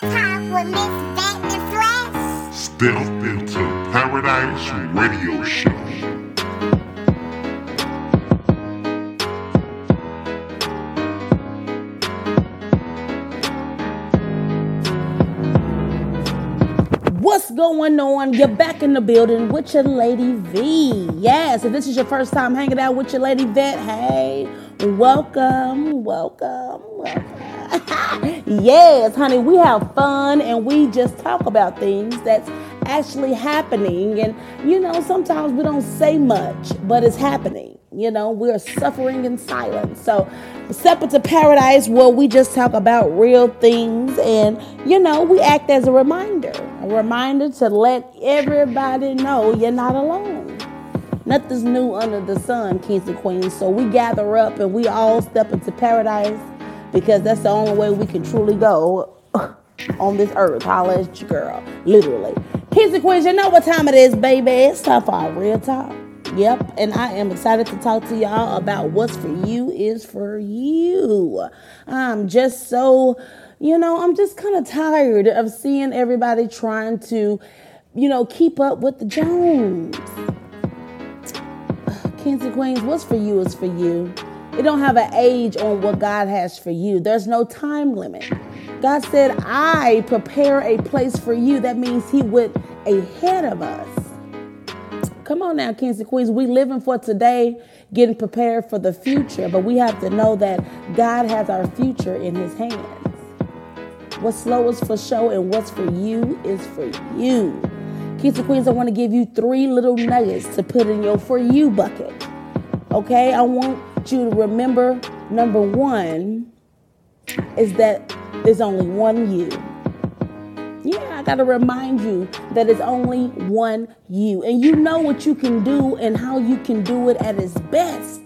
talk with Miss Bat the Flash. Step into Paradise Radio Show. What's going on? You're back in the building with your lady V. Yes, if this is your first time hanging out with your lady Vet, hey, welcome, welcome, welcome. yes, honey, we have fun and we just talk about things that's actually happening. And you know, sometimes we don't say much, but it's happening. You know, we're suffering in silence. So, step into paradise where we just talk about real things and, you know, we act as a reminder, a reminder to let everybody know you're not alone. Nothing's new under the sun, kings and queens. So, we gather up and we all step into paradise because that's the only way we can truly go on this earth. Holla at your girl, literally. Kings and queens, you know what time it is, baby. It's time for our real talk. Yep, and I am excited to talk to y'all about what's for you is for you. I'm just so, you know, I'm just kind of tired of seeing everybody trying to, you know, keep up with the Jones. Kings and queens, what's for you is for you. It don't have an age on what God has for you. There's no time limit. God said, I prepare a place for you. That means He went ahead of us. Come on now, Kings and Queens. We living for today, getting prepared for the future, but we have to know that God has our future in His hands. What's slow is for show, and what's for you is for you. Kings and Queens, I want to give you three little nuggets to put in your for you bucket. Okay, I want you to remember number one is that there's only one you. Yeah, I got to remind you that it's only one you. And you know what you can do and how you can do it at its best.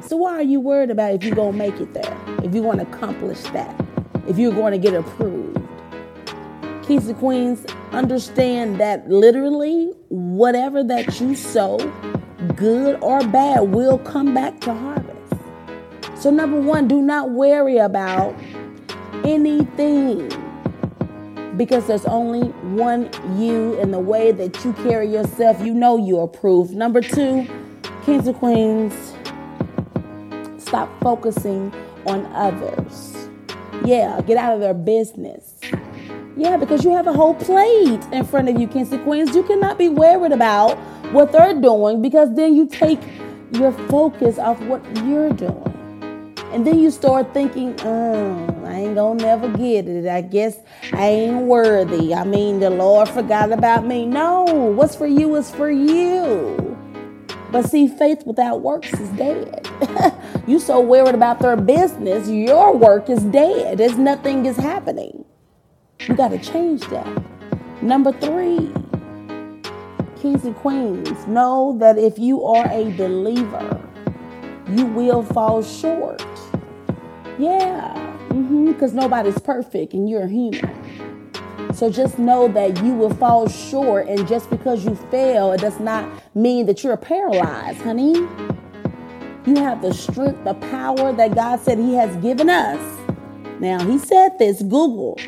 So why are you worried about if you're going to make it there? If you're going to accomplish that? If you're going to get approved? Kings and queens, understand that literally whatever that you sow, good or bad, will come back to harvest. So number one, do not worry about anything because there's only one you in the way that you carry yourself. You know you're approved. Number two, kings and queens, stop focusing on others. Yeah, get out of their business. Yeah, because you have a whole plate in front of you, kings and queens. You cannot be worried about what they're doing because then you take your focus off what you're doing. And then you start thinking, oh, I ain't gonna never get it. I guess I ain't worthy. I mean, the Lord forgot about me. No, what's for you is for you. But see, faith without works is dead. you so worried about their business, your work is dead. There's nothing is happening. You got to change that. Number three, kings and queens, know that if you are a believer, you will fall short. Yeah, because mm-hmm, nobody's perfect and you're human. So just know that you will fall short, and just because you fail, it does not mean that you're paralyzed, honey. You have the strength, the power that God said He has given us. Now, He said this Google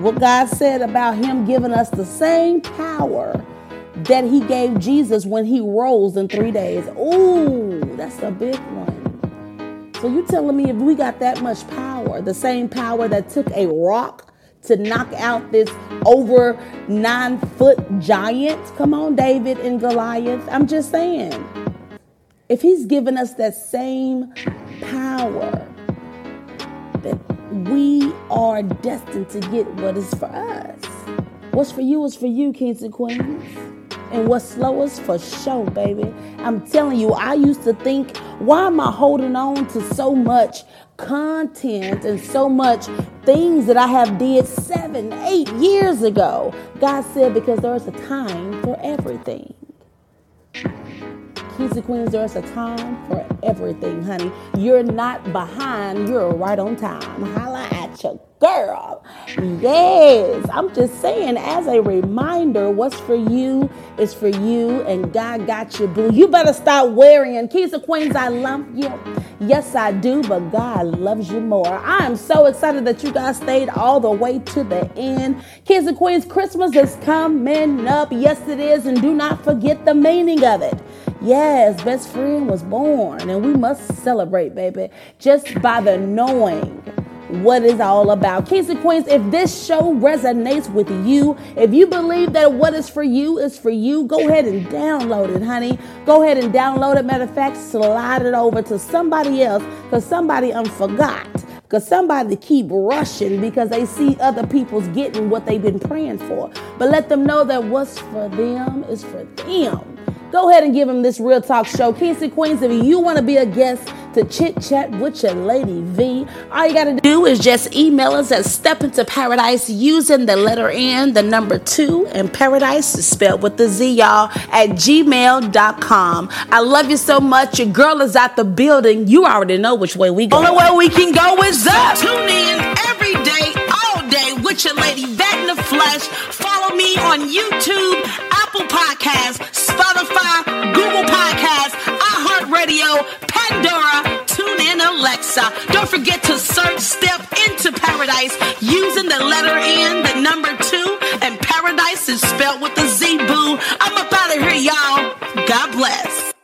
what God said about Him giving us the same power that He gave Jesus when He rose in three days. Ooh, that's a big one. So you telling me if we got that much power, the same power that took a rock to knock out this over nine foot giant? Come on, David and Goliath. I'm just saying. If he's given us that same are destined to get what is for us. What's for you is for you, kings and queens. And what's slow is for show, baby. I'm telling you, I used to think, why am I holding on to so much content and so much things that I have did seven, eight years ago? God said, because there's a time for everything. Kings and queens, there's a time for everything, honey. You're not behind, you're right on time. Holla got your girl. Yes, I'm just saying, as a reminder, what's for you is for you, and God got you, boo. You better start wearing. Keys of Queens, I love you. Yes, I do, but God loves you more. I am so excited that you guys stayed all the way to the end. Kids and Queens, Christmas is coming up. Yes, it is, and do not forget the meaning of it. Yes, best friend was born, and we must celebrate, baby, just by the knowing what is all about. Kings and Queens, if this show resonates with you, if you believe that what is for you is for you, go ahead and download it, honey. Go ahead and download it. Matter of fact, slide it over to somebody else because somebody um, unforgot. Because somebody keep rushing because they see other people's getting what they've been praying for. But let them know that what's for them is for them. Go ahead and give them this real talk show. Kings and Queens, if you want to be a guest to chit chat with your lady V, all you got to do is just email us at Step Into Paradise using the letter N, the number two, and paradise is spelled with the Z, y'all, at gmail.com. I love you so much. Your girl is at the building. You already know which way we go. Only way we can go is up. Tune in every day, all day with your lady Vet in the Flesh. Follow me on YouTube, Alexa. Don't forget to search Step into Paradise using the letter N, the number two, and paradise is spelled with a Z, boo. I'm up out of here, y'all. God bless.